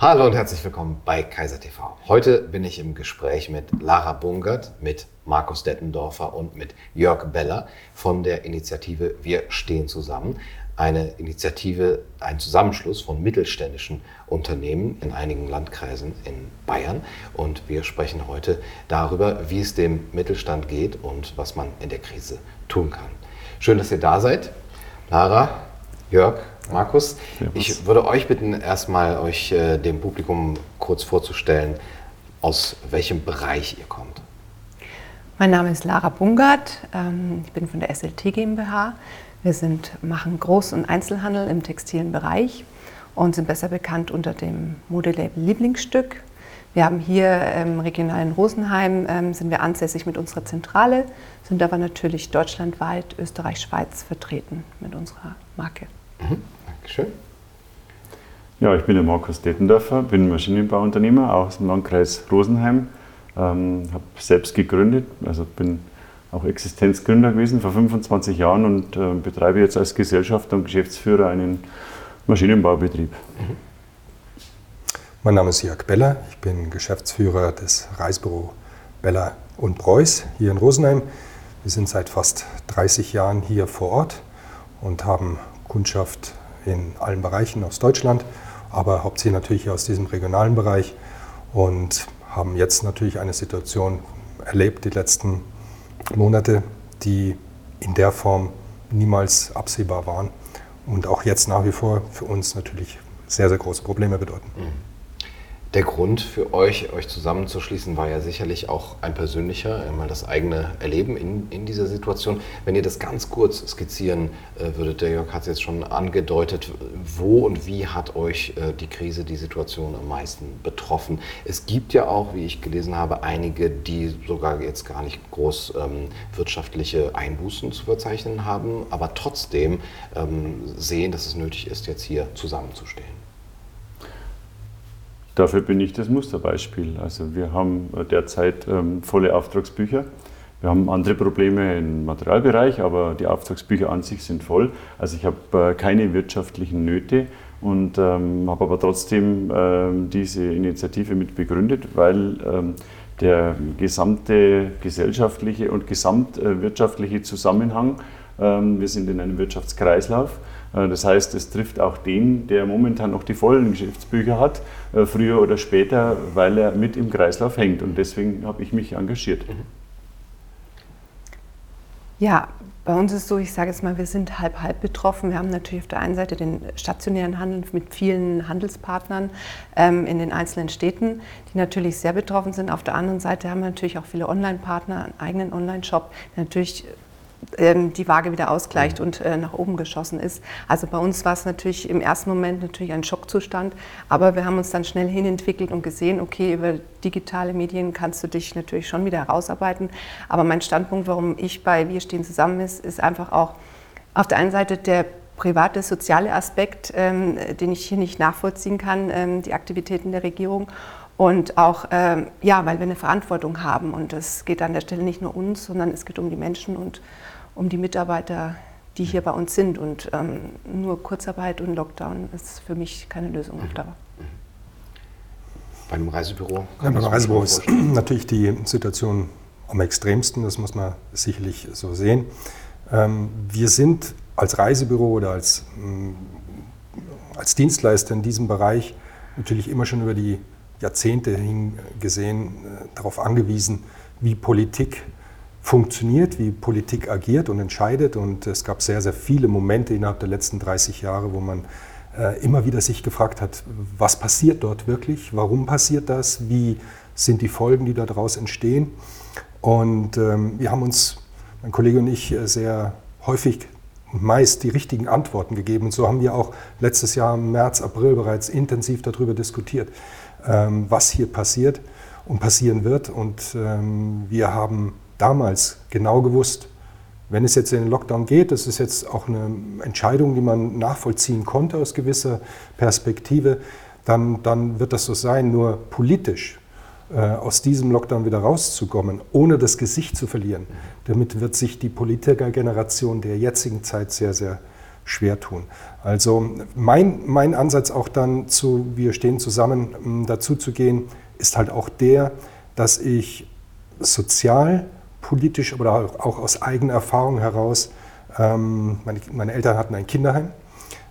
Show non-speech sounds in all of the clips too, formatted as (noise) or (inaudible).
Hallo und herzlich willkommen bei Kaiser TV. Heute bin ich im Gespräch mit Lara Bungert, mit Markus Dettendorfer und mit Jörg Beller von der Initiative Wir stehen zusammen. Eine Initiative, ein Zusammenschluss von mittelständischen Unternehmen in einigen Landkreisen in Bayern. Und wir sprechen heute darüber, wie es dem Mittelstand geht und was man in der Krise tun kann. Schön, dass ihr da seid. Lara, Jörg, Markus. Ich würde euch bitten, erstmal euch äh, dem Publikum kurz vorzustellen, aus welchem Bereich ihr kommt. Mein Name ist Lara Bungert. Ähm, ich bin von der SLT GmbH. Wir sind, machen Groß- und Einzelhandel im textilen Bereich und sind besser bekannt unter dem Modelabel Lieblingsstück. Wir haben hier im regionalen Rosenheim ähm, sind wir ansässig mit unserer Zentrale, sind aber natürlich deutschlandweit, Österreich, Schweiz vertreten mit unserer Marke. Mhm. Dankeschön. Ja, ich bin der Markus Dettendorfer, bin Maschinenbauunternehmer aus dem Landkreis Rosenheim. Ähm, habe selbst gegründet, also bin auch Existenzgründer gewesen vor 25 Jahren und äh, betreibe jetzt als Gesellschafter und Geschäftsführer einen Maschinenbaubetrieb. Mhm. Mein Name ist Jörg Beller, ich bin Geschäftsführer des Reisebüro Beller und Preuß hier in Rosenheim. Wir sind seit fast 30 Jahren hier vor Ort und haben Kundschaft in allen Bereichen aus Deutschland, aber hauptsächlich natürlich aus diesem regionalen Bereich und haben jetzt natürlich eine Situation erlebt, die letzten Monate, die in der Form niemals absehbar waren und auch jetzt nach wie vor für uns natürlich sehr, sehr große Probleme bedeuten. Mhm. Der Grund für euch, euch zusammenzuschließen, war ja sicherlich auch ein persönlicher, einmal das eigene Erleben in, in dieser Situation. Wenn ihr das ganz kurz skizzieren äh, würdet, der Jörg hat es jetzt schon angedeutet, wo und wie hat euch äh, die Krise, die Situation am meisten betroffen? Es gibt ja auch, wie ich gelesen habe, einige, die sogar jetzt gar nicht groß ähm, wirtschaftliche Einbußen zu verzeichnen haben, aber trotzdem ähm, sehen, dass es nötig ist, jetzt hier zusammenzustehen. Dafür bin ich das Musterbeispiel. Also wir haben derzeit ähm, volle Auftragsbücher. Wir haben andere Probleme im Materialbereich, aber die Auftragsbücher an sich sind voll. Also ich habe äh, keine wirtschaftlichen Nöte und ähm, habe aber trotzdem ähm, diese Initiative mit begründet, weil ähm, der gesamte gesellschaftliche und gesamtwirtschaftliche Zusammenhang, ähm, wir sind in einem Wirtschaftskreislauf, das heißt, es trifft auch den, der momentan noch die vollen Geschäftsbücher hat, äh, früher oder später, weil er mit im Kreislauf hängt. Und deswegen habe ich mich engagiert. Mhm. Ja, bei uns ist so, ich sage jetzt mal, wir sind halb halb betroffen. Wir haben natürlich auf der einen Seite den stationären Handel mit vielen Handelspartnern ähm, in den einzelnen Städten, die natürlich sehr betroffen sind. Auf der anderen Seite haben wir natürlich auch viele Online-Partner, einen eigenen Online-Shop, natürlich ähm, die Waage wieder ausgleicht mhm. und äh, nach oben geschossen ist. Also bei uns war es natürlich im ersten Moment natürlich ein Schockzustand, aber wir haben uns dann schnell hinentwickelt und gesehen, okay, über digitale Medien kannst du dich natürlich schon wieder herausarbeiten. Aber mein Standpunkt, warum ich bei Wir stehen zusammen ist, ist einfach auch auf der einen Seite der private, soziale Aspekt, ähm, den ich hier nicht nachvollziehen kann, ähm, die Aktivitäten der Regierung. Und auch, ähm, ja, weil wir eine Verantwortung haben. Und es geht an der Stelle nicht nur uns, sondern es geht um die Menschen und um die Mitarbeiter, die hier bei uns sind. Und ähm, nur Kurzarbeit und Lockdown ist für mich keine Lösung auf Dauer. Bei einem Reisebüro? Ja, beim Reisebüro ist (clears throat) natürlich die Situation am extremsten, das muss man sicherlich so sehen. Ähm, wir sind als Reisebüro oder als, mm, als Dienstleister in diesem Bereich natürlich immer schon über die Jahrzehnte hingesehen äh, darauf angewiesen, wie Politik funktioniert, wie Politik agiert und entscheidet. Und es gab sehr, sehr viele Momente innerhalb der letzten 30 Jahre, wo man äh, immer wieder sich gefragt hat, was passiert dort wirklich, warum passiert das, wie sind die Folgen, die daraus entstehen. Und ähm, wir haben uns, mein Kollege und ich, äh, sehr häufig und meist die richtigen Antworten gegeben. Und so haben wir auch letztes Jahr im März, April bereits intensiv darüber diskutiert, was hier passiert und passieren wird. Und ähm, wir haben damals genau gewusst, wenn es jetzt in den Lockdown geht, das ist jetzt auch eine Entscheidung, die man nachvollziehen konnte aus gewisser Perspektive, dann, dann wird das so sein. Nur politisch äh, aus diesem Lockdown wieder rauszukommen, ohne das Gesicht zu verlieren, damit wird sich die Politikergeneration der jetzigen Zeit sehr, sehr schwer tun. Also mein, mein Ansatz auch dann zu, wir stehen zusammen, dazu zu gehen, ist halt auch der, dass ich sozial, politisch oder auch aus eigener Erfahrung heraus, ähm, meine, meine, Eltern hatten ein Kinderheim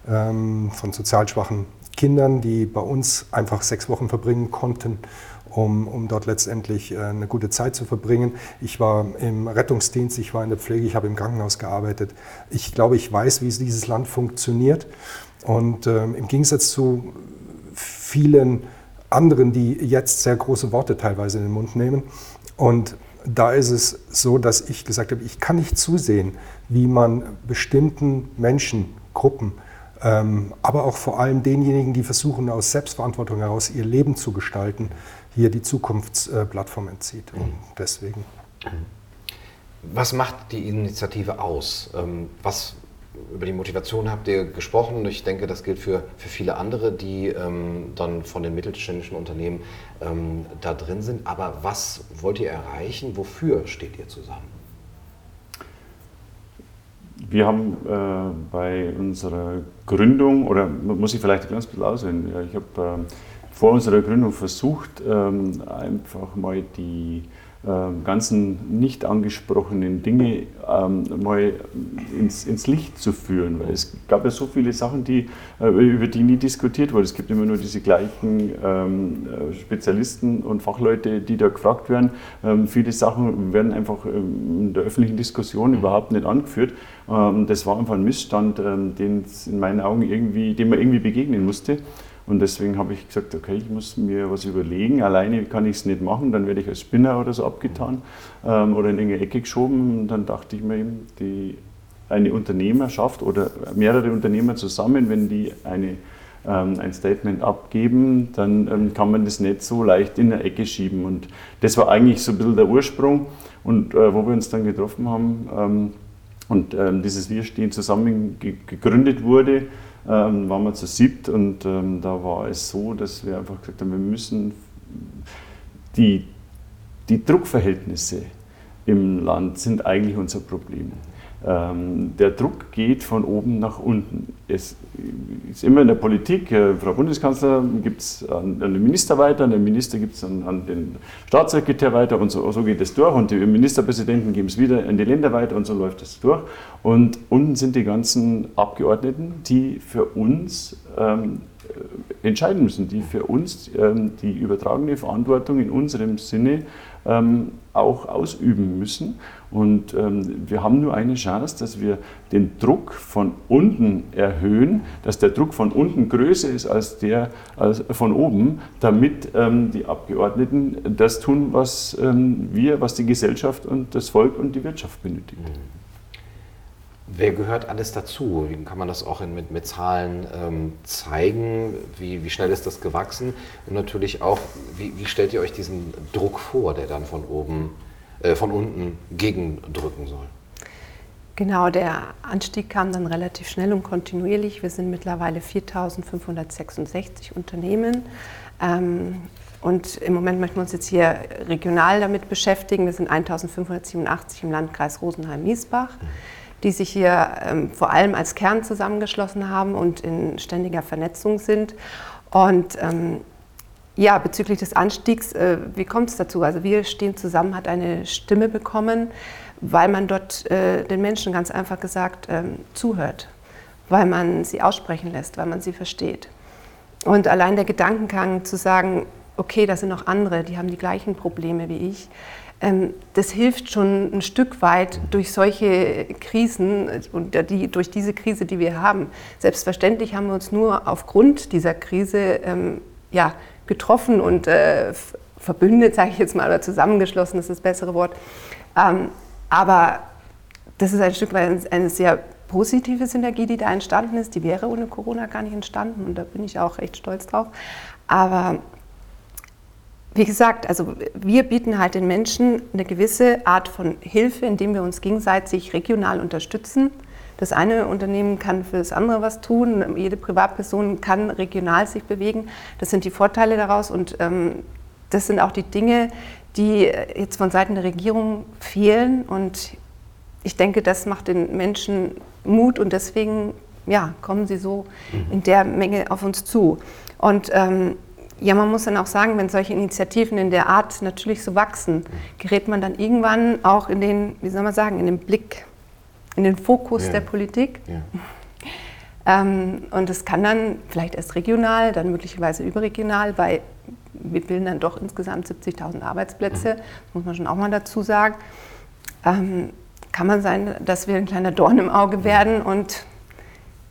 ähm, von sozial schwachen Kindern, die bei uns einfach sechs Wochen verbringen konnten um, um dort letztendlich äh, eine gute Zeit zu verbringen. Ich war im Rettungsdienst, ich war in der Pflege, ich habe im Krankenhaus gearbeitet. Ich glaube, ich weiß, wie dieses Land funktioniert. Und ähm, im Gegensatz zu vielen anderen, die jetzt sehr große Worte teilweise in den Mund nehmen. Und da ist es so, dass ich gesagt habe, ich kann nicht zusehen, wie man bestimmten Menschengruppen ähm, aber auch vor allem denjenigen, die versuchen, aus Selbstverantwortung heraus ihr Leben zu gestalten, hier die Zukunftsplattform entzieht. Und deswegen. Was macht die Initiative aus? Ähm, was über die Motivation habt ihr gesprochen. Ich denke, das gilt für, für viele andere, die ähm, dann von den mittelständischen Unternehmen ähm, da drin sind. Aber was wollt ihr erreichen? Wofür steht ihr zusammen? Wir haben äh, bei unserer Gründung, oder muss ich vielleicht ein ganz bisschen auswählen, ich habe äh, vor unserer Gründung versucht, ähm, einfach mal die ähm, ganzen nicht angesprochenen Dinge ähm, mal ins, ins, Licht zu führen. Weil es gab ja so viele Sachen, die, äh, über die nie diskutiert wurden. Es gibt immer nur diese gleichen äh, Spezialisten und Fachleute, die da gefragt werden. Viele Sachen werden einfach in der öffentlichen Diskussion überhaupt nicht angeführt. Das war einfach ein Missstand, den in meinen Augen irgendwie, dem man irgendwie begegnen musste. Und deswegen habe ich gesagt, okay, ich muss mir was überlegen. Alleine kann ich es nicht machen, dann werde ich als Spinner oder so abgetan ähm, oder in irgendeine Ecke geschoben. Und dann dachte ich mir eben, die, eine Unternehmerschaft oder mehrere Unternehmer zusammen, wenn die eine, ähm, ein Statement abgeben, dann ähm, kann man das nicht so leicht in eine Ecke schieben. Und das war eigentlich so ein bisschen der Ursprung. Und äh, wo wir uns dann getroffen haben ähm, und ähm, dieses Wir stehen zusammen gegründet wurde, ähm, waren wir zu siebt und ähm, da war es so, dass wir einfach gesagt haben, wir müssen die, die Druckverhältnisse im Land sind eigentlich unser Problem. Ähm, der Druck geht von oben nach unten. Es ist immer in der Politik, äh, Frau Bundeskanzler gibt es an, den Minister weiter, an den Minister gibt es an, an, den Staatssekretär weiter und so, so geht es durch und die Ministerpräsidenten geben es wieder an die Länder weiter und so läuft es durch. Und unten sind die ganzen Abgeordneten, die für uns ähm, entscheiden müssen, die für uns ähm, die übertragene Verantwortung in unserem Sinne ähm, auch ausüben müssen. Und ähm, wir haben nur eine Chance, dass wir den Druck von unten erhöhen, dass der Druck von unten größer ist als der als von oben, damit ähm, die Abgeordneten das tun, was ähm, wir, was die Gesellschaft und das Volk und die Wirtschaft benötigen. Mhm. Wer gehört alles dazu? Wie kann man das auch in, mit, mit Zahlen ähm, zeigen? Wie, wie schnell ist das gewachsen? Und natürlich auch, wie, wie stellt ihr euch diesen Druck vor, der dann von oben, äh, von unten gegendrücken soll? Genau, der Anstieg kam dann relativ schnell und kontinuierlich. Wir sind mittlerweile 4.566 Unternehmen. Ähm, und im Moment möchten wir uns jetzt hier regional damit beschäftigen. Wir sind 1.587 im Landkreis Rosenheim-Miesbach. Mhm die sich hier ähm, vor allem als Kern zusammengeschlossen haben und in ständiger Vernetzung sind. Und ähm, ja, bezüglich des Anstiegs, äh, wie kommt es dazu? Also wir stehen zusammen, hat eine Stimme bekommen, weil man dort äh, den Menschen ganz einfach gesagt ähm, zuhört, weil man sie aussprechen lässt, weil man sie versteht. Und allein der Gedankengang zu sagen, okay, da sind noch andere, die haben die gleichen Probleme wie ich, das hilft schon ein Stück weit durch solche Krisen und die, durch diese Krise, die wir haben. Selbstverständlich haben wir uns nur aufgrund dieser Krise ähm, ja, getroffen und äh, verbündet, sage ich jetzt mal, oder zusammengeschlossen, das ist das bessere Wort. Ähm, aber das ist ein Stück weit eine sehr positive Synergie, die da entstanden ist. Die wäre ohne Corona gar nicht entstanden und da bin ich auch echt stolz drauf. Aber wie gesagt, also wir bieten halt den Menschen eine gewisse Art von Hilfe, indem wir uns gegenseitig regional unterstützen. Das eine Unternehmen kann für das andere was tun, jede Privatperson kann regional sich bewegen. Das sind die Vorteile daraus und ähm, das sind auch die Dinge, die jetzt von Seiten der Regierung fehlen. Und ich denke, das macht den Menschen Mut und deswegen ja, kommen sie so mhm. in der Menge auf uns zu. Und ähm, ja, man muss dann auch sagen, wenn solche Initiativen in der Art natürlich so wachsen, gerät man dann irgendwann auch in den, wie soll man sagen, in den Blick, in den Fokus ja. der Politik. Ja. (laughs) Ähm, und es kann dann vielleicht erst regional, dann möglicherweise überregional, weil wir bilden dann doch insgesamt 70.000 Arbeitsplätze, das muss man schon auch mal dazu sagen. Ähm, kann man sein, dass wir ein kleiner Dorn im Auge werden und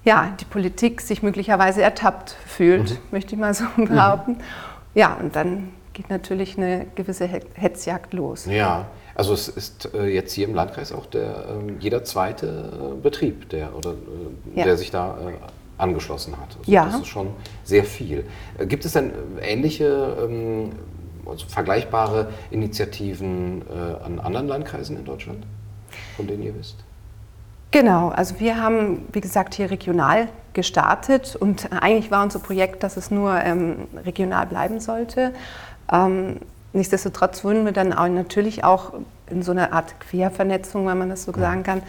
ja, die Politik sich möglicherweise ertappt fühlt, mhm. möchte ich mal so behaupten. Mhm. Ja, und dann geht natürlich eine gewisse Hetzjagd los. Ja, also es ist äh, jetzt hier im Landkreis auch der, äh, jeder zweite äh, Betrieb, der, oder, äh, ja. der sich da angeschlossen hat. Also ja. Das ist schon sehr viel. Gibt es denn ähnliche, ähm, also vergleichbare Initiativen an anderen Landkreisen in Deutschland, von denen ihr wisst? Genau, also wir haben, wie gesagt, hier regional gestartet und eigentlich war unser Projekt, dass es nur ähm, regional bleiben sollte. Ähm, Nichtsdestotrotz wurden wir dann auch natürlich auch in so einer Art Quervernetzung, wenn man das so sagen kann,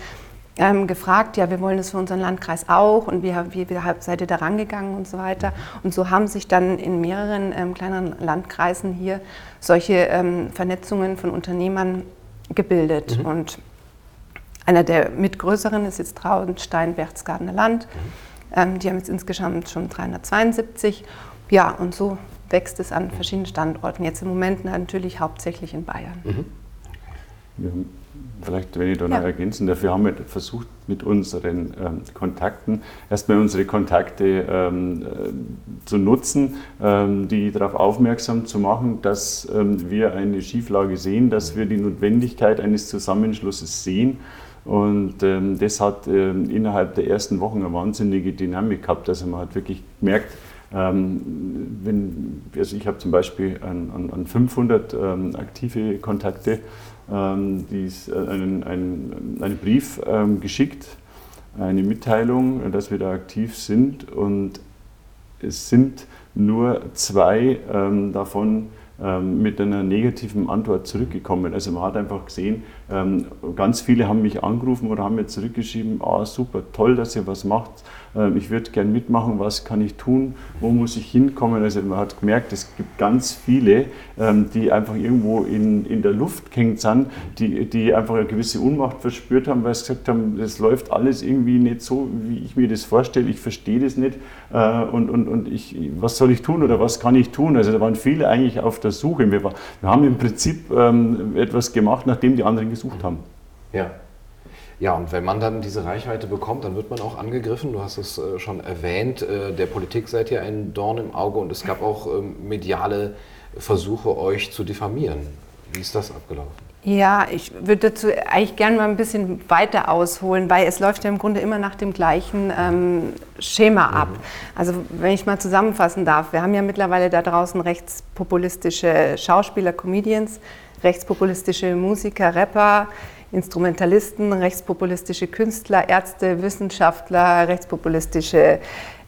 ähm, gefragt, ja, wir wollen das für unseren Landkreis auch und wie, wie, wie seid ihr da rangegangen und so weiter. Und so haben sich dann in mehreren ähm, kleineren Landkreisen hier solche ähm, Vernetzungen von Unternehmern gebildet. Mhm. Und einer der mitgrößeren ist jetzt Traunstein Berchtesgadener Land. Mhm. Ähm, die haben jetzt insgesamt schon 372. Ja, und so wächst es an verschiedenen Standorten. Jetzt im Moment natürlich hauptsächlich in Bayern. Mhm. Haben, vielleicht, wenn ich da noch ja. ergänzen darf, wir haben versucht, mit unseren ähm, Kontakten erstmal unsere Kontakte ähm, äh, zu nutzen, ähm, die darauf aufmerksam zu machen, dass ähm, wir eine Schieflage sehen, dass wir die Notwendigkeit eines Zusammenschlusses sehen. Und ähm, das hat ähm, innerhalb der ersten Wochen eine wahnsinnige Dynamik gehabt. Also man hat wirklich gemerkt, ähm, wenn, also ich habe zum Beispiel an, an, an 500 ähm, aktive Kontakte ähm, dies, äh, einen, einen, einen Brief ähm, geschickt, eine Mitteilung, dass wir da aktiv sind und es sind nur zwei davon mit einer negativen Antwort zurückgekommen. Also man hat einfach gesehen, ganz viele haben mich angerufen oder haben mir zurückgeschrieben, ah super, toll, dass ihr was macht, ähm, ich würde gern mitmachen, was kann ich tun, wo muss ich hinkommen. Also man hat gemerkt, es gibt ganz viele, die einfach irgendwo in, in der Luft hängt sind, die, die einfach eine gewisse Unmacht verspürt haben, weil sie gesagt haben, das läuft alles irgendwie nicht so, wie ich mir das vorstelle, ich verstehe das nicht äh, und, und, und ich, was soll ich tun oder was kann ich tun? Also da waren viele eigentlich auf der Suche. Wir, war, wir haben im Prinzip ähm, etwas gemacht, nachdem die anderen gesucht haben. Ja. Ja, und wenn man dann diese Reichweite bekommt, dann wird man auch angegriffen. Du hast es äh, schon erwähnt, äh, der Politik seid ihr ein Dorn im Auge und es gab auch ähm, mediale Versuche, euch zu diffamieren. Wie ist das abgelaufen? Ja, ich würde dazu eigentlich gerne mal ein bisschen weiter ausholen, weil es läuft ja im Grunde immer nach dem gleichen ähm, Schema ab. Mhm. Also wenn ich mal zusammenfassen darf, wir haben ja mittlerweile da draußen rechtspopulistische Schauspieler, Comedians, rechtspopulistische Musiker, Rapper, Instrumentalisten, rechtspopulistische Künstler, Ärzte, Wissenschaftler, rechtspopulistische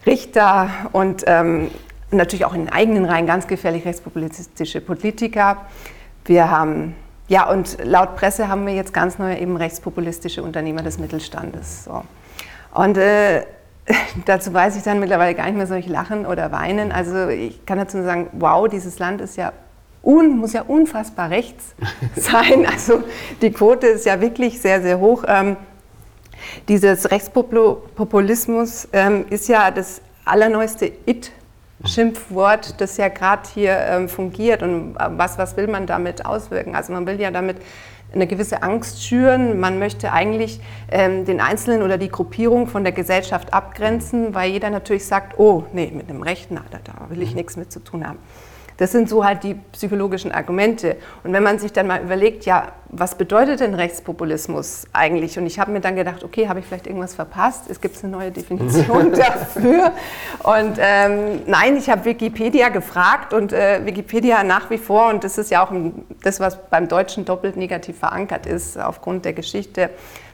Richter und ähm, natürlich auch in den eigenen Reihen ganz gefährlich rechtspopulistische Politiker. Wir haben ja, und laut Presse haben wir jetzt ganz neue eben rechtspopulistische Unternehmer des Mittelstandes. So. Und äh, (laughs) dazu weiß ich dann mittlerweile gar nicht mehr, soll ich lachen oder weinen. Also ich kann dazu sagen, wow, dieses Land ist ja un, muss ja unfassbar rechts (laughs) sein. Also die Quote ist ja wirklich sehr, sehr hoch. Ähm, dieses Rechtspopulismus ähm, ist ja das allerneueste It Schimpfwort, das ja gerade hier ähm, fungiert. Und was, was will man damit auswirken? Also man will ja damit eine gewisse Angst schüren. Man möchte eigentlich ähm, den Einzelnen oder die Gruppierung von der Gesellschaft abgrenzen, weil jeder natürlich sagt, oh, nee, mit dem Rechten, da, da will ich mhm. nichts mit zu tun haben. Das sind so halt die psychologischen Argumente. Und wenn man sich dann mal überlegt, ja, was bedeutet denn Rechtspopulismus eigentlich? Und ich habe mir dann gedacht, okay, habe ich vielleicht irgendwas verpasst? Es gibt eine neue Definition (laughs) dafür. Und ähm, nein, ich habe Wikipedia gefragt und äh, Wikipedia nach wie vor, und das ist ja auch das, was beim Deutschen doppelt negativ verankert ist, aufgrund der Geschichte,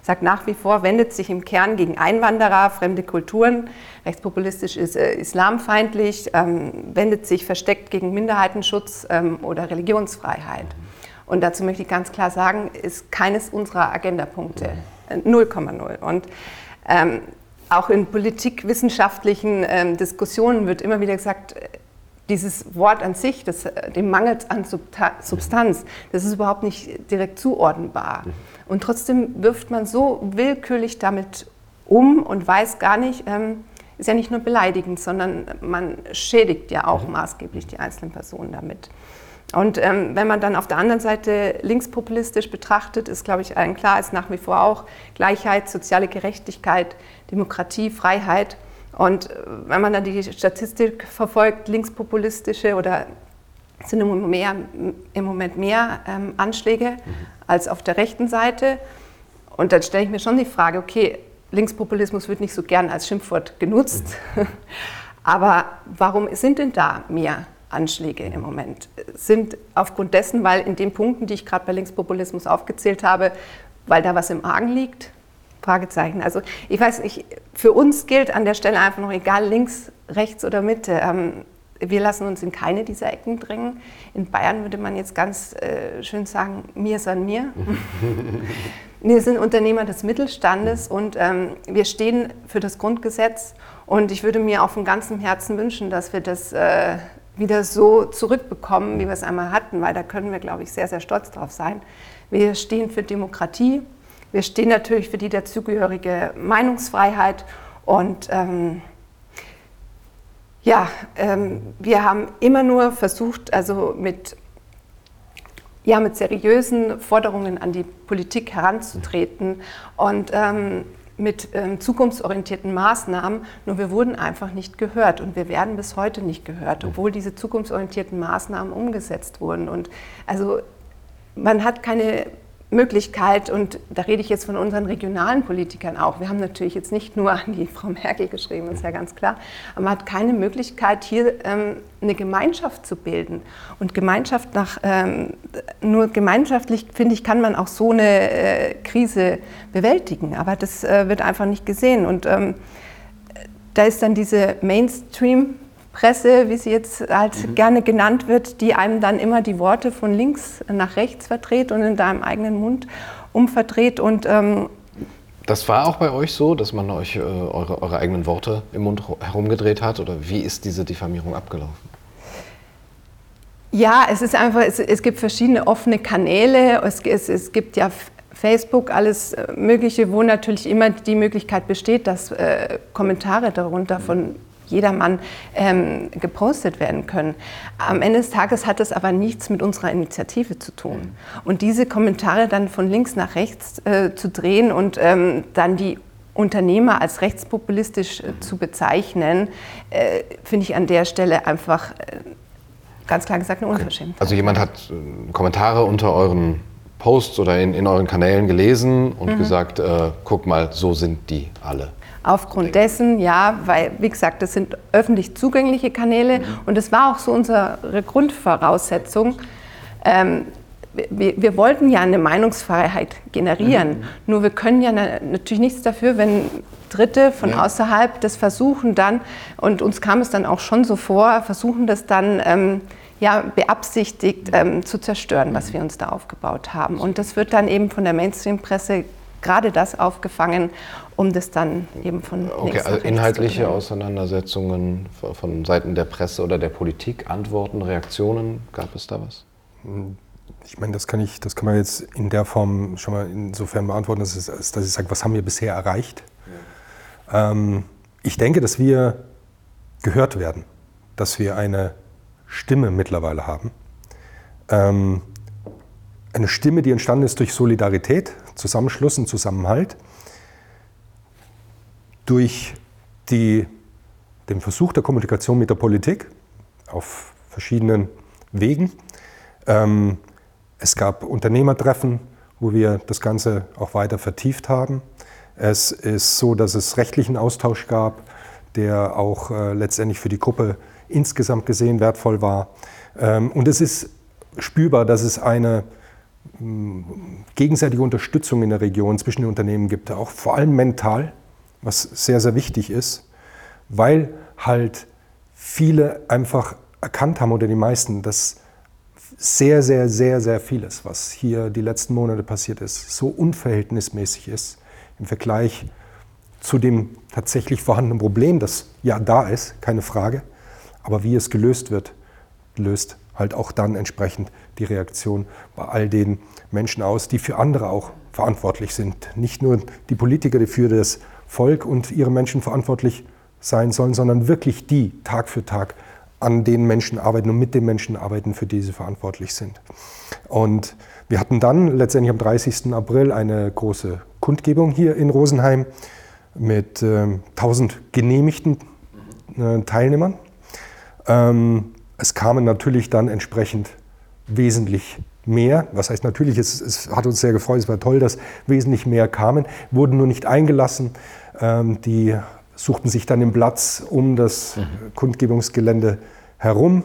sagt nach wie vor, wendet sich im Kern gegen Einwanderer, fremde Kulturen, rechtspopulistisch ist äh, islamfeindlich, ähm, wendet sich versteckt gegen Minderheitenschutz ähm, oder Religionsfreiheit. Und dazu möchte ich ganz klar sagen, ist keines unserer Agendapunkte. 0,0. Äh, Und ähm, auch in politikwissenschaftlichen ähm, Diskussionen wird immer wieder gesagt, äh, dieses Wort an sich, das, äh, dem mangelt an Substanz, das ist überhaupt nicht direkt zuordnenbar. Und trotzdem wirft man so willkürlich damit um und weiß gar nicht, ähm, ist ja nicht nur beleidigend, sondern man schädigt ja auch mhm. maßgeblich die einzelnen Personen damit. Und ähm, wenn man dann auf der anderen Seite linkspopulistisch betrachtet, ist, glaube ich, allen klar, ist nach wie vor auch Gleichheit, soziale Gerechtigkeit, Demokratie, Freiheit. Und äh, wenn man dann die Statistik verfolgt, linkspopulistische oder sind im Moment mehr, im Moment mehr ähm, Anschläge mhm. als auf der rechten Seite. Und dann stelle ich mir schon die Frage, okay, Linkspopulismus wird nicht so gern als Schimpfwort genutzt, mhm. (laughs) aber warum sind denn da mehr Anschläge im Moment? Sind aufgrund dessen, weil in den Punkten, die ich gerade bei Linkspopulismus aufgezählt habe, weil da was im Argen liegt? Fragezeichen. Also ich weiß nicht, für uns gilt an der Stelle einfach noch egal links, rechts oder Mitte. Ähm, wir lassen uns in keine dieser Ecken drängen. In Bayern würde man jetzt ganz äh, schön sagen, mir ist an mir. (laughs) wir sind Unternehmer des Mittelstandes und ähm, wir stehen für das Grundgesetz. Und ich würde mir auch von ganzem Herzen wünschen, dass wir das äh, wieder so zurückbekommen, wie wir es einmal hatten, weil da können wir, glaube ich, sehr, sehr stolz drauf sein. Wir stehen für Demokratie, wir stehen natürlich für die dazugehörige Meinungsfreiheit und ähm, ja, ähm, wir haben immer nur versucht, also mit, ja, mit seriösen Forderungen an die Politik heranzutreten und ähm, mit ähm, zukunftsorientierten Maßnahmen, nur wir wurden einfach nicht gehört und wir werden bis heute nicht gehört, obwohl diese zukunftsorientierten Maßnahmen umgesetzt wurden. Und also man hat keine Möglichkeit, und da rede ich jetzt von unseren regionalen Politikern auch, wir haben natürlich jetzt nicht nur an die (laughs) Frau Merkel geschrieben, ist ja ganz klar, aber man hat keine Möglichkeit, hier ähm, eine Gemeinschaft zu bilden. Und Gemeinschaft nach, ähm, nur gemeinschaftlich, finde ich, kann man auch so eine äh, Krise bewältigen, aber das äh, wird einfach nicht gesehen. Und ähm, da ist dann diese Mainstream- Presse, wie sie jetzt halt mhm. gerne genannt wird, die einem dann immer die Worte von links nach rechts verdreht und in deinem eigenen Mund umverdreht. Und, ähm, das war auch bei euch so, dass man euch äh, eure, eure eigenen Worte im Mund herumgedreht hat? Oder wie ist diese Diffamierung abgelaufen? Ja, es ist einfach, es, es gibt verschiedene offene Kanäle. Es, es, es gibt ja Facebook, alles äh, Mögliche, wo natürlich immer die Möglichkeit besteht, dass äh, Kommentare darunter von jedermann ähm, gepostet werden können. Am Ende des Tages hat das aber nichts mit unserer Initiative zu tun. Und diese Kommentare dann von links nach rechts äh, zu drehen und ähm, dann die Unternehmer als rechtspopulistisch äh, zu bezeichnen, äh, finde ich an der Stelle einfach äh, ganz klar gesagt eine Unverschämtheit. Also jemand hat äh, Kommentare unter euren Posts oder in, in euren Kanälen gelesen und mhm. gesagt, äh, guck mal, so sind die alle. Aufgrund dessen, ja, weil, wie gesagt, das sind öffentlich zugängliche Kanäle mhm. und das war auch so unsere Grundvoraussetzung. Ähm, wir, wir, wollten ja eine Meinungsfreiheit generieren, mhm. nur wir können ja natürlich nichts dafür, wenn Dritte von ja. außerhalb das versuchen dann, und uns kam es dann auch schon so vor, versuchen das dann ähm, ja, beabsichtigt ähm, zu zerstören, was wir uns da aufgebaut haben. Und das wird dann eben von der Mainstream-Presse gerade das aufgefangen, um das dann eben von Okay, also inhaltliche Auseinandersetzungen von Seiten der Presse oder der Politik, Antworten, Reaktionen, gab es da was? Ich meine, das kann, ich, das kann man jetzt in der Form schon mal insofern beantworten, dass, es, dass ich sage, was haben wir bisher erreicht? Ja. Ähm, ich denke, dass wir gehört werden, dass wir eine Stimme mittlerweile haben. Ähm, eine Stimme, die entstanden ist durch Solidarität, Zusammenschluss und Zusammenhalt, durch die, den Versuch der Kommunikation mit der Politik auf verschiedenen Wegen. Ähm, es gab Unternehmertreffen, wo wir das Ganze auch weiter vertieft haben. Es ist so, dass es rechtlichen Austausch gab, der auch äh, letztendlich für die Gruppe insgesamt gesehen wertvoll war. Ähm, und es ist spürbar, dass es eine gegenseitige Unterstützung in der Region zwischen den Unternehmen gibt, auch vor allem mental, was sehr, sehr wichtig ist, weil halt viele einfach erkannt haben oder die meisten, dass sehr, sehr, sehr, sehr vieles, was hier die letzten Monate passiert ist, so unverhältnismäßig ist im Vergleich zu dem tatsächlich vorhandenen Problem, das ja da ist, keine Frage. Aber wie es gelöst wird, löst halt auch dann entsprechend die Reaktion bei all den Menschen aus, die für andere auch verantwortlich sind. Nicht nur die Politiker, die für das Volk und ihre Menschen verantwortlich sein sollen, sondern wirklich die Tag für Tag an den Menschen arbeiten und mit den Menschen arbeiten, für die sie verantwortlich sind. Und wir hatten dann letztendlich am 30. April eine große Kundgebung hier in Rosenheim mit äh, 1000 genehmigten äh, Teilnehmern. Ähm, es kamen natürlich dann entsprechend wesentlich mehr. Was heißt natürlich, es, es, hat uns sehr gefreut, es war toll, dass wesentlich mehr kamen, wurden nur nicht eingelassen. Ähm, die suchten sich dann den Platz um das mhm. Kundgebungsgelände herum.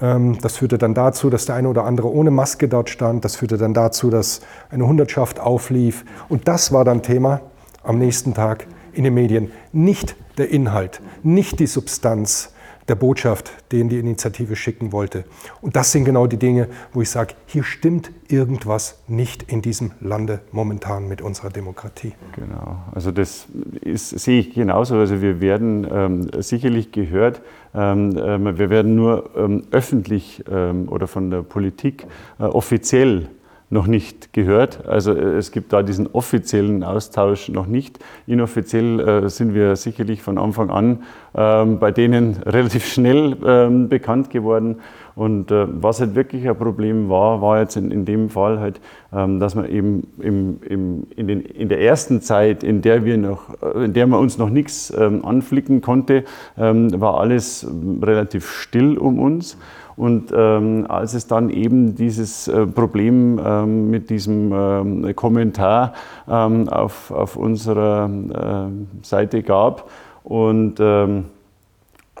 Ähm, das führte dann dazu, dass der eine oder andere ohne Maske dort stand. Das führte dann dazu, dass eine Hundertschaft auflief. Und das war dann Thema am nächsten Tag in den Medien. Nicht der Inhalt, nicht die Substanz, der Botschaft, den die Initiative schicken wollte. Und das sind genau die Dinge, wo ich sage, hier stimmt irgendwas nicht in diesem Lande momentan mit unserer Demokratie. Genau, also das ist, sehe ich genauso. Also wir werden ähm, sicherlich gehört, ähm, äh, wir werden nur ähm, öffentlich ähm, oder von der Politik äh, offiziell noch nicht gehört. Also äh, es gibt da diesen offiziellen Austausch noch nicht. Inoffiziell äh, sind wir sicherlich von Anfang an ähm, bei denen (laughs) relativ schnell ähm, bekannt geworden. Und äh, was halt wirklich ein Problem war, war jetzt in, in dem Fall halt, ähm, dass man eben im, im, in, den, in der ersten Zeit, in der wir noch, äh, in der man uns noch nichts ähm, anflicken konnte, ähm, war alles relativ still um uns. Und ähm, als es dann eben dieses äh, Problem ähm, mit diesem ähm, Kommentar ähm, auf, auf unserer äh, Seite gab und ähm,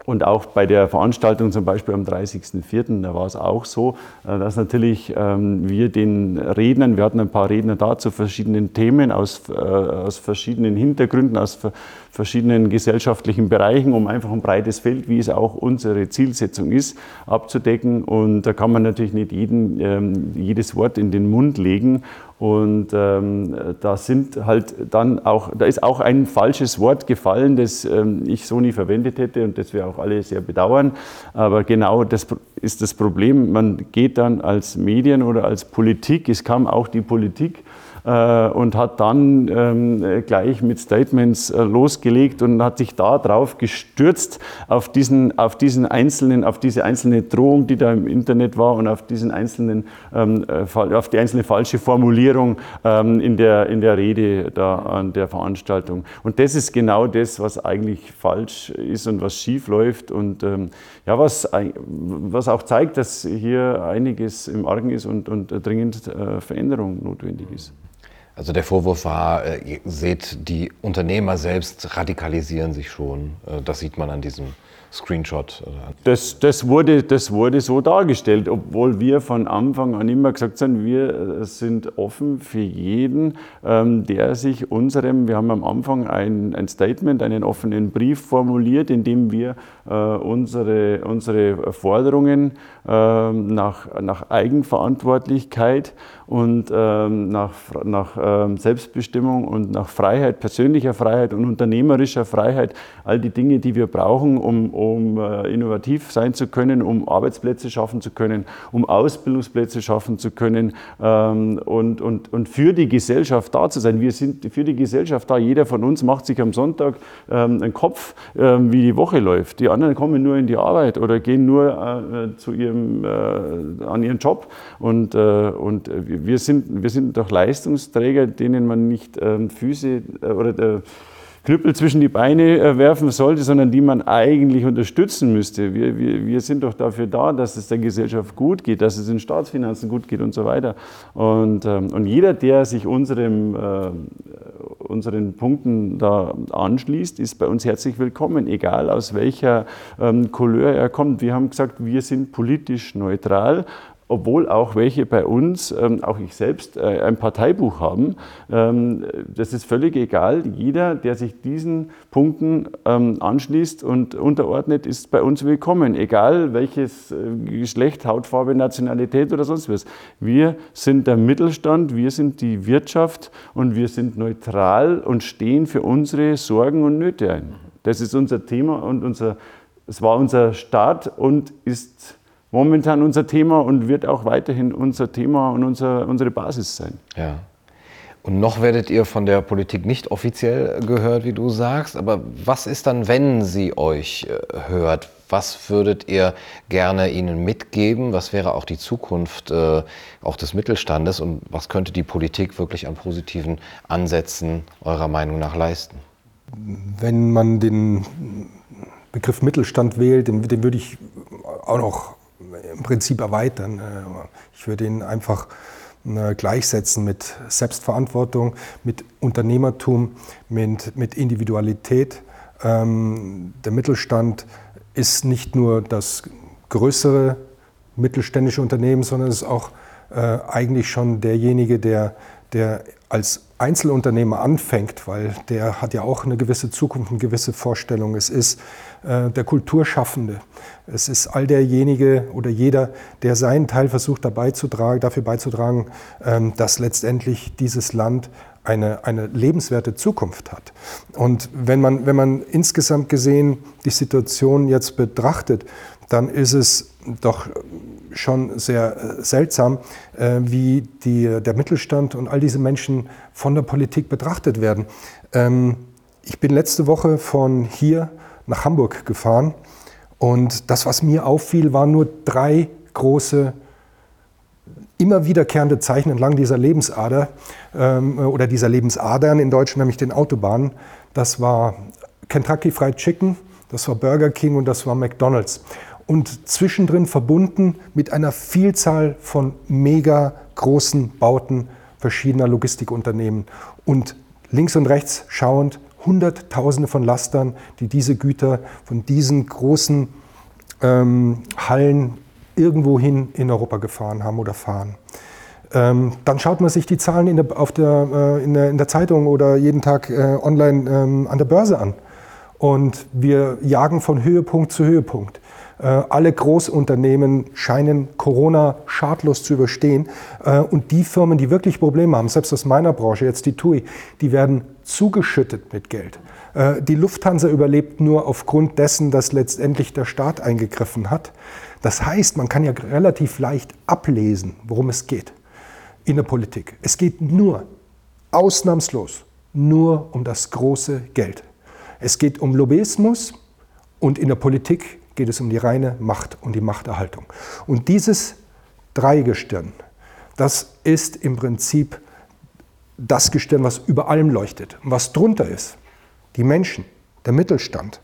und auch bei der Veranstaltung zum Beispiel am 30.04., da war es auch so, äh, dass natürlich ähm, wir den Rednern, wir hatten ein paar Redner da zu verschiedenen Themen, aus, äh, aus verschiedenen Hintergründen, aus verschiedenen gesellschaftlichen Bereichen, um einfach ein breites Feld, wie es auch unsere Zielsetzung ist, abzudecken. Und da kann man natürlich nicht jeden, ähm, jedes Wort in den Mund legen. Und ähm, da sind halt dann auch, da ist auch ein falsches Wort gefallen, das ähm, ich so nie verwendet hätte und das wir auch alle sehr bedauern. Aber genau das ist das Problem. Man geht dann als Medien oder als Politik, es kam auch die Politik und hat dann ähm, gleich mit Statements äh, losgelegt und hat sich da drauf gestürzt auf diesen, auf diesen einzelnen, auf diese einzelne Drohung, die da im Internet war und auf diesen einzelnen, ähm, äh, auf die einzelne falsche Formulierung ähm, in der, in der Rede da an der Veranstaltung. Und das ist genau das, was eigentlich falsch ist und was schief läuft und ja, was, was auch zeigt, dass hier einiges im Argen ist und, und dringend Veränderung notwendig ist. Also der Vorwurf war, äh, ihr seht, die Unternehmer selbst radikalisieren sich schon. Äh, das sieht man an diesem Screenshot. Das, das, wurde, das wurde so dargestellt, obwohl wir von Anfang an immer gesagt haben, wir äh, sind offen für jeden, ähm, der sich unserem, wir haben am Anfang ein, ein Statement, einen offenen Brief formuliert, in dem wir unsere, unsere Forderungen ähm, nach, nach Eigenverantwortlichkeit und ähm, nach, nach Selbstbestimmung und nach Freiheit, persönlicher Freiheit und unternehmerischer Freiheit, all die Dinge, die wir brauchen, um, um äh, innovativ sein zu können, um Arbeitsplätze schaffen zu können, um Ausbildungsplätze schaffen zu können ähm, und, und, und für die Gesellschaft da zu sein. Wir sind für die Gesellschaft da. Jeder von uns macht sich am Sonntag ähm, einen Kopf, ähm, wie die Woche läuft. Die anderen kommen nur in die Arbeit oder gehen nur äh, zu ihrem, äh, an ihren Job und, äh, und wir sind, wir sind doch Leistungsträger, denen man nicht Füße äh, oder äh, Knüppel zwischen die Beine äh, werfen sollte, sondern die man eigentlich unterstützen müsste. Wir, wir, wir sind doch dafür da, dass es der Gesellschaft gut geht, dass es den Staatsfinanzen gut geht und so weiter. Und, ähm, und jeder, der sich unserem, äh, unseren Punkten da anschließt, ist bei uns herzlich willkommen, egal aus welcher ähm, Couleur er kommt. Wir haben gesagt, wir sind politisch neutral obwohl auch welche bei uns, ähm, auch ich selbst, äh, ein Parteibuch haben. Ähm, das ist völlig egal. Jeder, der sich diesen Punkten ähm, anschließt und unterordnet, ist bei uns willkommen, egal welches äh, Geschlecht, Hautfarbe, Nationalität oder sonst was. Wir sind der Mittelstand, wir sind die Wirtschaft und wir sind neutral und stehen für unsere Sorgen und Nöte ein. Das ist unser Thema und unser, es war unser Start und ist momentan unser Thema und wird auch weiterhin unser Thema und unser, unsere Basis sein. Ja. Und noch werdet ihr von der Politik nicht offiziell gehört, wie du sagst. Aber was ist dann, wenn sie euch äh, hört? Was würdet ihr gerne ihnen mitgeben? Was wäre auch die Zukunft äh, auch des Mittelstandes? Und was könnte die Politik wirklich an positiven Ansätzen eurer Meinung nach leisten? Wenn man den Begriff Mittelstand wählt, den, den würde ich auch noch im Prinzip erweitern. Äh, ich würde ihn einfach äh, gleichsetzen mit Selbstverantwortung, mit Unternehmertum, mit, mit Individualität. Ähm, der Mittelstand ist nicht nur das größere mittelständische Unternehmen, sondern ist auch äh, eigentlich schon derjenige, der, der als Einzelunternehmer anfängt, weil der hat ja auch eine gewisse Zukunft, eine gewisse Vorstellung. Es ist äh, der Kulturschaffende. Es ist all derjenige oder jeder, der seinen Teil versucht dabei zu tragen, dafür beizutragen, ähm, dass letztendlich dieses Land eine, eine lebenswerte Zukunft hat. Und wenn man, wenn man insgesamt gesehen die Situation jetzt betrachtet, dann ist es doch schon sehr äh, seltsam, äh, wie die, der Mittelstand und all diese Menschen von der Politik betrachtet werden. Ähm, ich bin letzte Woche von hier nach Hamburg gefahren und das, was mir auffiel, waren nur drei große, immer wiederkehrende Zeichen entlang dieser Lebensader ähm, oder dieser Lebensadern in Deutschland, nämlich den Autobahnen. Das war Kentucky Fried Chicken, das war Burger King und das war McDonald's und zwischendrin verbunden mit einer Vielzahl von mega großen Bauten verschiedener Logistikunternehmen und links und rechts schauend Hunderttausende von Lastern, die diese Güter von diesen großen ähm, Hallen irgendwohin in Europa gefahren haben oder fahren. Ähm, dann schaut man sich die Zahlen in der, der, äh, in, der, in der Zeitung oder jeden Tag äh, online ähm, an der Börse an. Und wir jagen von Höhepunkt zu Höhepunkt. Äh, alle Großunternehmen scheinen Corona schadlos zu überstehen. Äh, und die Firmen, die wirklich Probleme haben, selbst aus meiner Branche, jetzt die TUI, die werden zugeschüttet mit Geld. Äh, die Lufthansa überlebt nur aufgrund dessen, dass letztendlich der Staat eingegriffen hat. Das heißt, man kann ja relativ leicht ablesen, worum es geht in der Politik. Es geht nur, ausnahmslos, nur um das große Geld. Es geht um Lobbyismus und in der Politik geht es um die reine Macht und die Machterhaltung. Und dieses Dreigestirn, das ist im Prinzip das Gestirn, was über allem leuchtet. Und was drunter ist, die Menschen, der Mittelstand,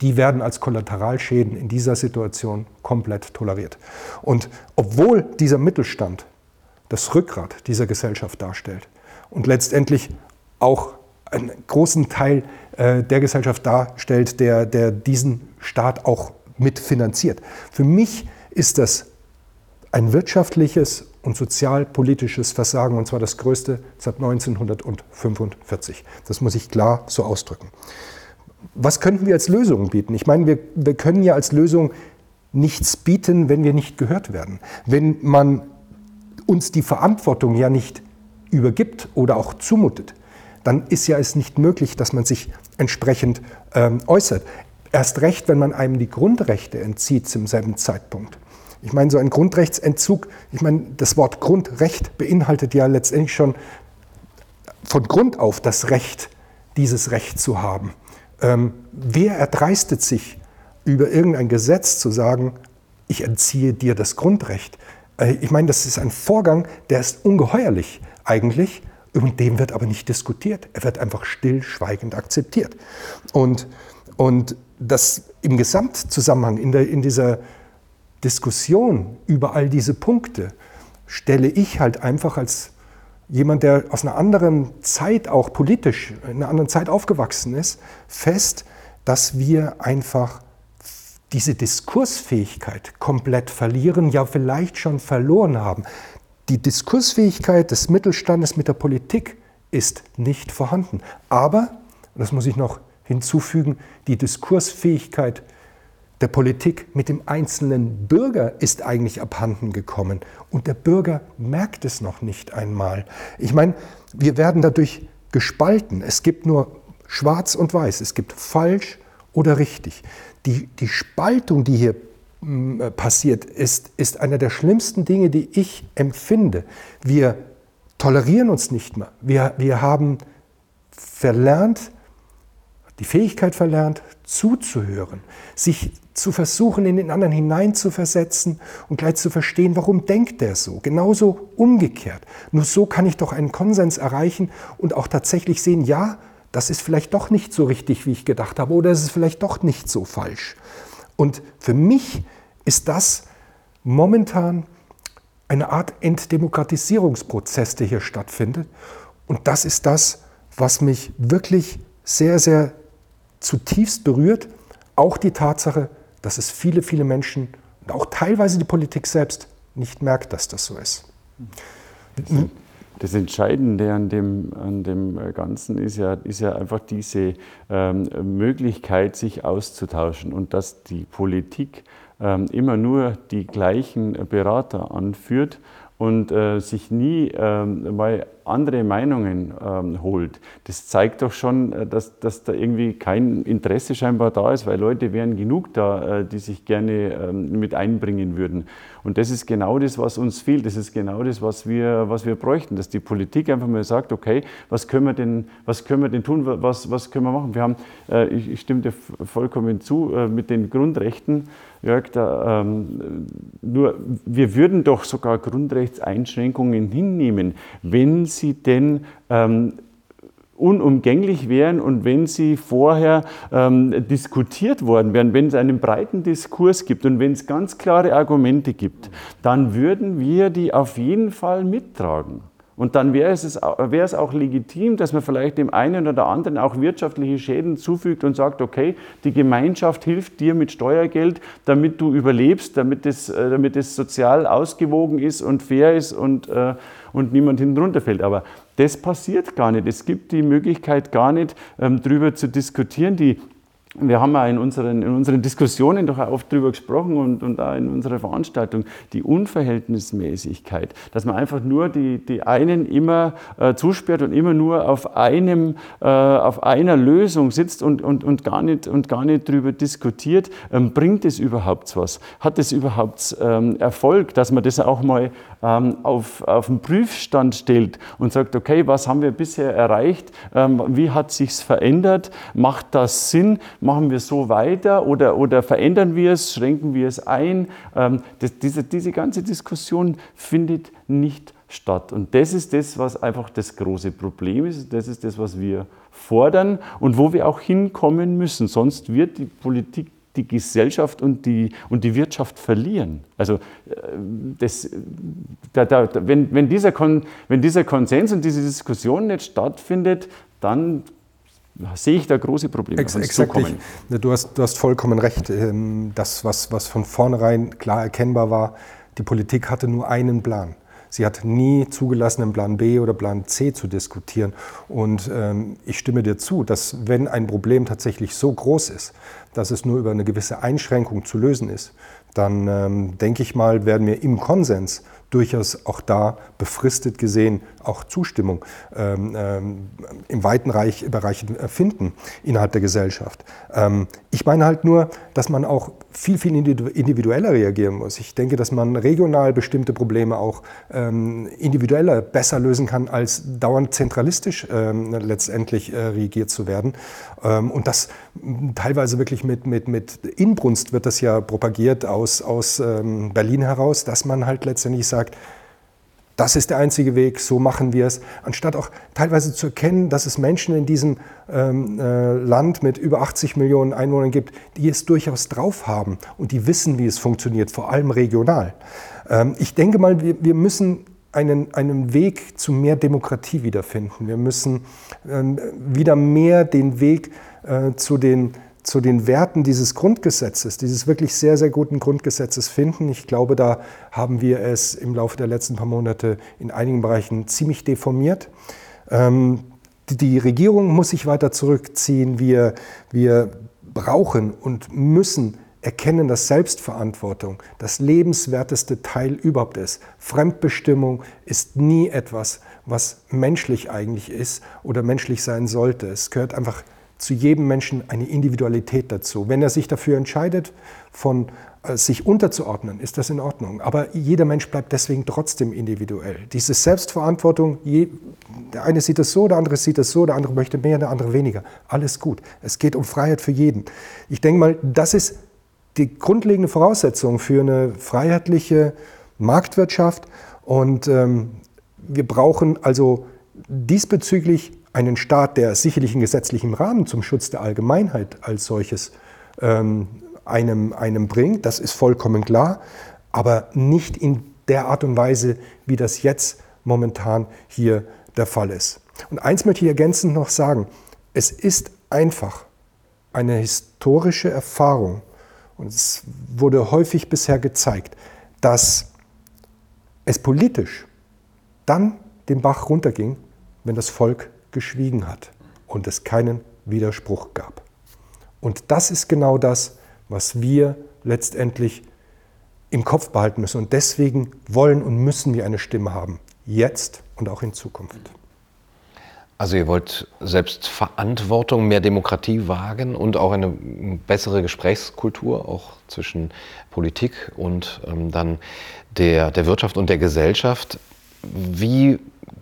die werden als Kollateralschäden in dieser Situation komplett toleriert. Und obwohl dieser Mittelstand das Rückgrat dieser Gesellschaft darstellt und letztendlich auch einen großen Teil äh, der Gesellschaft darstellt, der, der diesen Staat auch mitfinanziert. Für mich ist das ein wirtschaftliches und sozialpolitisches Versagen, und zwar das größte seit 1945. Das muss ich klar so ausdrücken. Was könnten wir als Lösung bieten? Ich meine, wir, wir können ja als Lösung nichts bieten, wenn wir nicht gehört werden. Wenn man uns die Verantwortung ja nicht übergibt oder auch zumutet, dann ist ja es nicht möglich, dass man sich entsprechend ähm, äußert. Erst recht, wenn man einem die Grundrechte entzieht zum selben Zeitpunkt. Ich meine, so ein Grundrechtsentzug, ich meine, das Wort Grundrecht beinhaltet ja letztendlich schon von Grund auf das Recht, dieses Recht zu haben. Ähm, wer erdreistet sich, über irgendein Gesetz zu sagen, ich entziehe dir das Grundrecht? Äh, ich meine, das ist ein Vorgang, der ist ungeheuerlich eigentlich, und dem wird aber nicht diskutiert. Er wird einfach stillschweigend akzeptiert. Und, und das im Gesamtzusammenhang, in, der, in dieser Diskussion über all diese Punkte, stelle ich halt einfach als jemand, der aus einer anderen Zeit auch politisch, in einer anderen Zeit aufgewachsen ist, fest, dass wir einfach diese Diskursfähigkeit komplett verlieren, ja vielleicht schon verloren haben. Die Diskursfähigkeit des Mittelstandes mit der Politik ist nicht vorhanden. Aber, das muss ich noch hinzufügen, die Diskursfähigkeit der Politik mit dem einzelnen Bürger ist eigentlich abhanden gekommen. Und der Bürger merkt es noch nicht einmal. Ich meine, wir werden dadurch gespalten. Es gibt nur schwarz und weiß. Es gibt falsch oder richtig. Die, die Spaltung, die hier mm, äh, passiert, ist, ist einer der schlimmsten Dinge, die ich empfinde. Wir tolerieren uns nicht mehr. Wir, wir haben verlernt, die Fähigkeit verlernt, zuzuhören, sich zu versuchen, in den anderen hineinzuversetzen und gleich zu verstehen, warum denkt er so. Genauso umgekehrt. Nur so kann ich doch einen Konsens erreichen und auch tatsächlich sehen, ja, das ist vielleicht doch nicht so richtig, wie ich gedacht habe, oder es ist vielleicht doch nicht so falsch. Und für mich ist das momentan eine Art Entdemokratisierungsprozess, der hier stattfindet. Und das ist das, was mich wirklich sehr, sehr zutiefst berührt. Auch die Tatsache, dass es viele, viele Menschen und auch teilweise die Politik selbst nicht merkt, dass das so ist. Das Entscheidende an dem, an dem Ganzen ist ja, ist ja einfach diese ähm, Möglichkeit, sich auszutauschen und dass die Politik ähm, immer nur die gleichen Berater anführt und äh, sich nie ähm, mal andere Meinungen ähm, holt. Das zeigt doch schon, äh, dass, dass da irgendwie kein Interesse scheinbar da ist, weil Leute wären genug da, äh, die sich gerne ähm, mit einbringen würden. Und das ist genau das, was uns fehlt. Das ist genau das, was wir, was wir bräuchten, dass die Politik einfach mal sagt, okay, was können wir denn, was können wir denn tun, was, was können wir machen? Wir haben, äh, ich, ich stimme dir vollkommen zu, äh, mit den Grundrechten, Jörg, da, ähm, nur wir würden doch sogar Grundrechtseinschränkungen hinnehmen, wenn sie denn ähm, unumgänglich wären und wenn sie vorher ähm, diskutiert worden wären, wenn es einen breiten Diskurs gibt und wenn es ganz klare Argumente gibt, dann würden wir die auf jeden Fall mittragen. Und dann wäre es, wäre es auch legitim, dass man vielleicht dem einen oder anderen auch wirtschaftliche Schäden zufügt und sagt, okay, die Gemeinschaft hilft dir mit Steuergeld, damit du überlebst, damit es, äh, damit es sozial ausgewogen ist und fair ist und, äh, und niemand hinten runterfällt. Aber das passiert gar nicht. Es gibt die Möglichkeit gar nicht, ähm, darüber zu diskutieren. Die wir haben ja in unseren, in unseren Diskussionen doch auch oft darüber gesprochen und, und auch in unserer Veranstaltung, die Unverhältnismäßigkeit, dass man einfach nur die, die einen immer äh, zusperrt und immer nur auf, einem, äh, auf einer Lösung sitzt und, und, und, gar nicht, und gar nicht darüber diskutiert, ähm, bringt es überhaupt was? Hat es überhaupt ähm, Erfolg, dass man das auch mal auf, auf den Prüfstand stellt und sagt, okay, was haben wir bisher erreicht? Ähm, wie hat sich's verändert? Macht das Sinn? Machen wir so weiter oder, oder verändern wir es, schränken wir es ein? Ähm, das, diese, diese ganze Diskussion findet nicht statt. Und das ist das, was einfach das große Problem ist. Das ist das, was wir fordern und wo wir auch hinkommen müssen. Sonst wird die Politik die Gesellschaft und die, und die Wirtschaft verlieren. Also äh, das, da, da, wenn, wenn, dieser Kon, wenn dieser Konsens und diese Diskussion nicht stattfindet, dann sehe ich da große Probleme. Ex exakt. Du hast, du hast vollkommen recht. Ähm, das, was, was von vornherein klar erkennbar war, die Politik hatte nur einen Plan. Sie hat nie zugelassen, einen Plan B oder Plan C zu diskutieren. Und ähm, ich stimme dir zu, dass wenn ein Problem tatsächlich so groß ist, dass es nur über eine gewisse Einschränkung zu lösen ist, dann ähm, denke ich mal, werden wir im Konsens durchaus auch da befristet gesehen auch Zustimmung ähm, ähm, im weiten Reich, Bereich finden innerhalb der Gesellschaft. Ähm, ich meine halt nur, dass man auch viel, viel individueller reagieren muss. Ich denke, dass man regional bestimmte Probleme auch ähm, individueller besser lösen kann, als dauernd zentralistisch ähm, letztendlich äh, regiert zu werden. Ähm, und das teilweise wirklich mit, mit, mit Inbrunst wird das ja propagiert aus, aus Berlin heraus, dass man halt letztendlich sagt, das ist der einzige Weg, so machen wir es, anstatt auch teilweise zu erkennen, dass es Menschen in diesem ähm, äh, Land mit über 80 Millionen Einwohnern gibt, die es durchaus drauf haben und die wissen, wie es funktioniert, vor allem regional. Ähm, ich denke mal, wir, wir müssen einen, einen Weg zu mehr Demokratie wiederfinden. Wir müssen ähm, wieder mehr den Weg äh, zu den zu den Werten dieses Grundgesetzes, dieses wirklich sehr, sehr guten Grundgesetzes finden. Ich glaube, da haben wir es im Laufe der letzten paar Monate in einigen Bereichen ziemlich deformiert. Ähm, die Regierung muss sich weiter zurückziehen. Wir, wir brauchen und müssen erkennen, dass Selbstverantwortung das lebenswerteste Teil überhaupt ist. Fremdbestimmung ist nie etwas, was menschlich eigentlich ist oder menschlich sein sollte. Es gehört einfach zu jedem Menschen eine Individualität dazu. Wenn er sich dafür entscheidet, von äh, sich unterzuordnen, ist das in Ordnung. Aber jeder Mensch bleibt deswegen trotzdem individuell. Diese Selbstverantwortung, je, der eine sieht es so, der andere sieht es so, der andere möchte mehr, der andere weniger. Alles gut. Es geht um Freiheit für jeden. Ich denke mal, das ist die grundlegende Voraussetzung für eine freiheitliche Marktwirtschaft. Und ähm, wir brauchen also diesbezüglich einen Staat, der sicherlich einen gesetzlichen Rahmen zum Schutz der Allgemeinheit als solches ähm, einem, einem bringt, das ist vollkommen klar, aber nicht in der Art und Weise, wie das jetzt momentan hier der Fall ist. Und eins möchte ich ergänzend noch sagen, es ist einfach eine historische Erfahrung, und es wurde häufig bisher gezeigt, dass es politisch dann den Bach runterging, wenn das Volk geschwiegen hat und es keinen Widerspruch gab. Und das ist genau das, was wir letztendlich im Kopf behalten müssen. Und deswegen wollen und müssen wir eine Stimme haben, jetzt und auch in Zukunft. Also ihr wollt selbst Verantwortung, mehr Demokratie wagen und auch eine bessere Gesprächskultur, auch zwischen Politik und ähm, dann der, der Wirtschaft und der Gesellschaft. Wie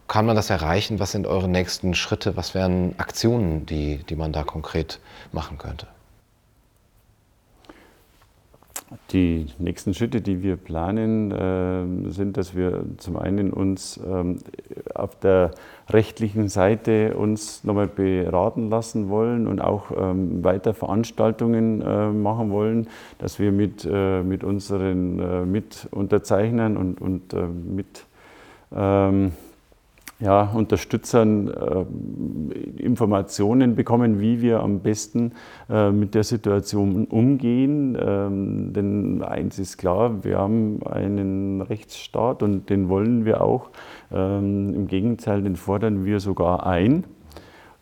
kann man das erreichen? Was sind eure nächsten Schritte? Was wären Aktionen, die, die man da konkret machen könnte? Die nächsten Schritte, die wir planen, äh, sind, dass wir zum einen uns ähm, auf der rechtlichen Seite uns nochmal beraten lassen wollen und auch ähm, weiter Veranstaltungen äh, machen wollen, dass wir mit, äh, mit unseren Mitunterzeichnern und, und mit ähm, ja, Unterstützern äh, Informationen bekommen, wie wir am besten äh, mit der Situation umgehen. Ähm, denn eins ist klar, wir haben einen Rechtsstaat und den wollen wir auch. Ähm, Im Gegenteil, den fordern wir sogar ein,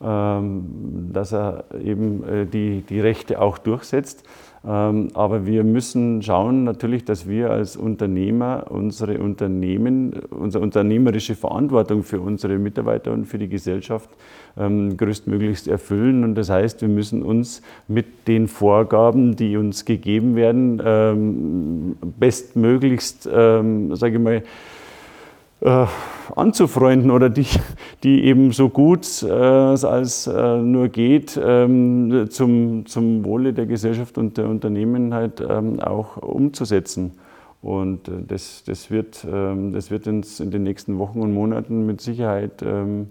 dass er eben äh, die, die Rechte auch durchsetzt. Ähm, aber wir müssen schauen natürlich, dass wir als Unternehmer unsere Unternehmen, unsere unternehmerische Verantwortung für unsere Mitarbeiter und für die Gesellschaft ähm, größtmöglichst erfüllen. Und das heißt, wir müssen uns mit den Vorgaben, die uns gegeben werden, ähm, bestmöglichst, sage ich mal, äh, anzufreunden oder die, die eben so gut äh, als äh, nur geht ähm, zum, zum Wohle der Gesellschaft und der Unternehmen halt ähm, auch umzusetzen. Und äh, das, das, wird, ähm, das wird uns in den nächsten Wochen und Monaten mit Sicherheit ähm,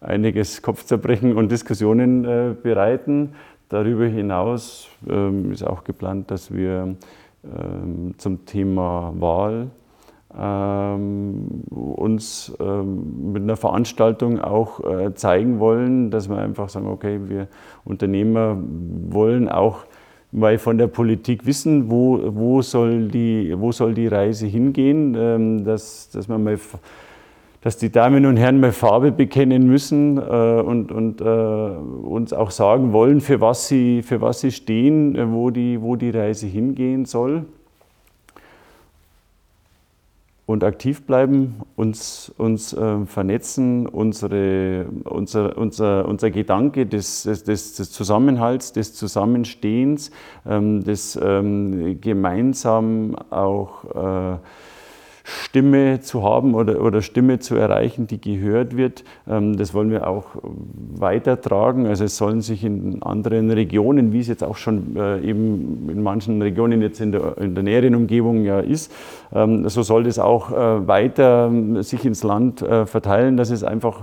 einiges Kopfzerbrechen und Diskussionen äh, bereiten. Darüber hinaus ähm, ist auch geplant, dass wir ähm, zum Thema Wahl ähm, uns ähm, mit einer Veranstaltung auch äh, zeigen wollen, dass wir einfach sagen, okay, wir Unternehmer wollen auch mal von der Politik wissen, wo, wo, soll, die, wo soll die Reise hingehen, ähm, dass, dass, man mal, dass die Damen und Herren mal Farbe bekennen müssen äh, und, und äh, uns auch sagen wollen, für was sie, für was sie stehen, äh, wo, die, wo die Reise hingehen soll und aktiv bleiben, uns, uns äh, vernetzen, unsere, unser, unser, unser Gedanke des, des, des Zusammenhalts, des Zusammenstehens, ähm, des ähm, gemeinsam auch äh, Stimme zu haben oder, oder Stimme zu erreichen, die gehört wird. Ähm, das wollen wir auch weitertragen. Also es sollen sich in anderen Regionen, wie es jetzt auch schon äh, eben in manchen Regionen jetzt in der, in der näheren Umgebung ja ist, ähm, so soll das auch äh, weiter ähm, sich ins Land äh, verteilen, dass es einfach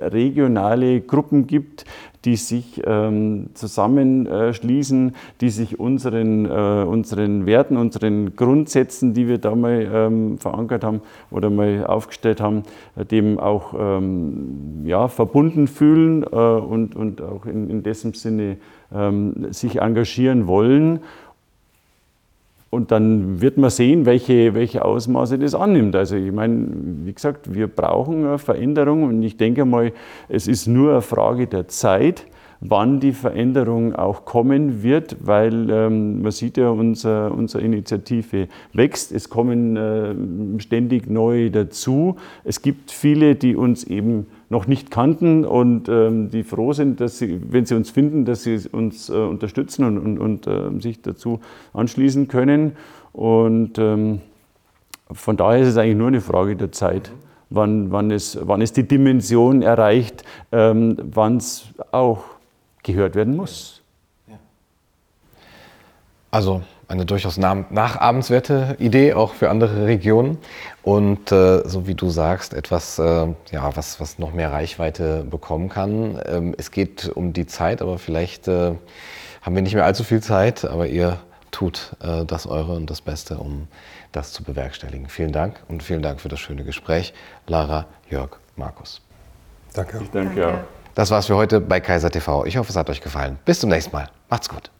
regionale Gruppen gibt, die sich ähm, zusammenschließen, die sich unseren, äh, unseren Werten, unseren Grundsätzen, die wir da mal ähm, verankert haben oder mal aufgestellt haben, dem auch ähm, ja, verbunden fühlen äh, und, und auch in, in dessen Sinne ähm, sich engagieren wollen. Und dann wird man sehen, welche, welche Ausmaße das annimmt. Also ich meine, wie gesagt, wir brauchen eine Veränderung und ich denke mal, es ist nur eine Frage der Zeit, wann die Veränderung auch kommen wird, weil ähm, man sieht ja, unser, unsere Initiative wächst, es kommen äh, ständig neue dazu. Es gibt viele, die uns eben noch nicht kannten und ähm, die froh sind, dass sie, wenn sie uns finden, dass sie uns äh, unterstützen und, und, und äh, sich dazu anschließen können. Und ähm, von daher ist es eigentlich nur eine Frage der Zeit, wann, wann, es, wann es die Dimension erreicht, ähm, wann es auch gehört werden muss. Also eine durchaus nachahmenswerte Idee, auch für andere Regionen. Und äh, so wie du sagst, etwas, äh, ja, was, was noch mehr Reichweite bekommen kann. Ähm, es geht um die Zeit, aber vielleicht äh, haben wir nicht mehr allzu viel Zeit, aber ihr tut äh, das Eure und das Beste, um das zu bewerkstelligen. Vielen Dank und vielen Dank für das schöne Gespräch. Lara, Jörg, Markus. Danke. Ich danke, danke. auch. Das war's für heute bei Kaiser TV. Ich hoffe, es hat euch gefallen. Bis zum nächsten Mal. Macht's gut.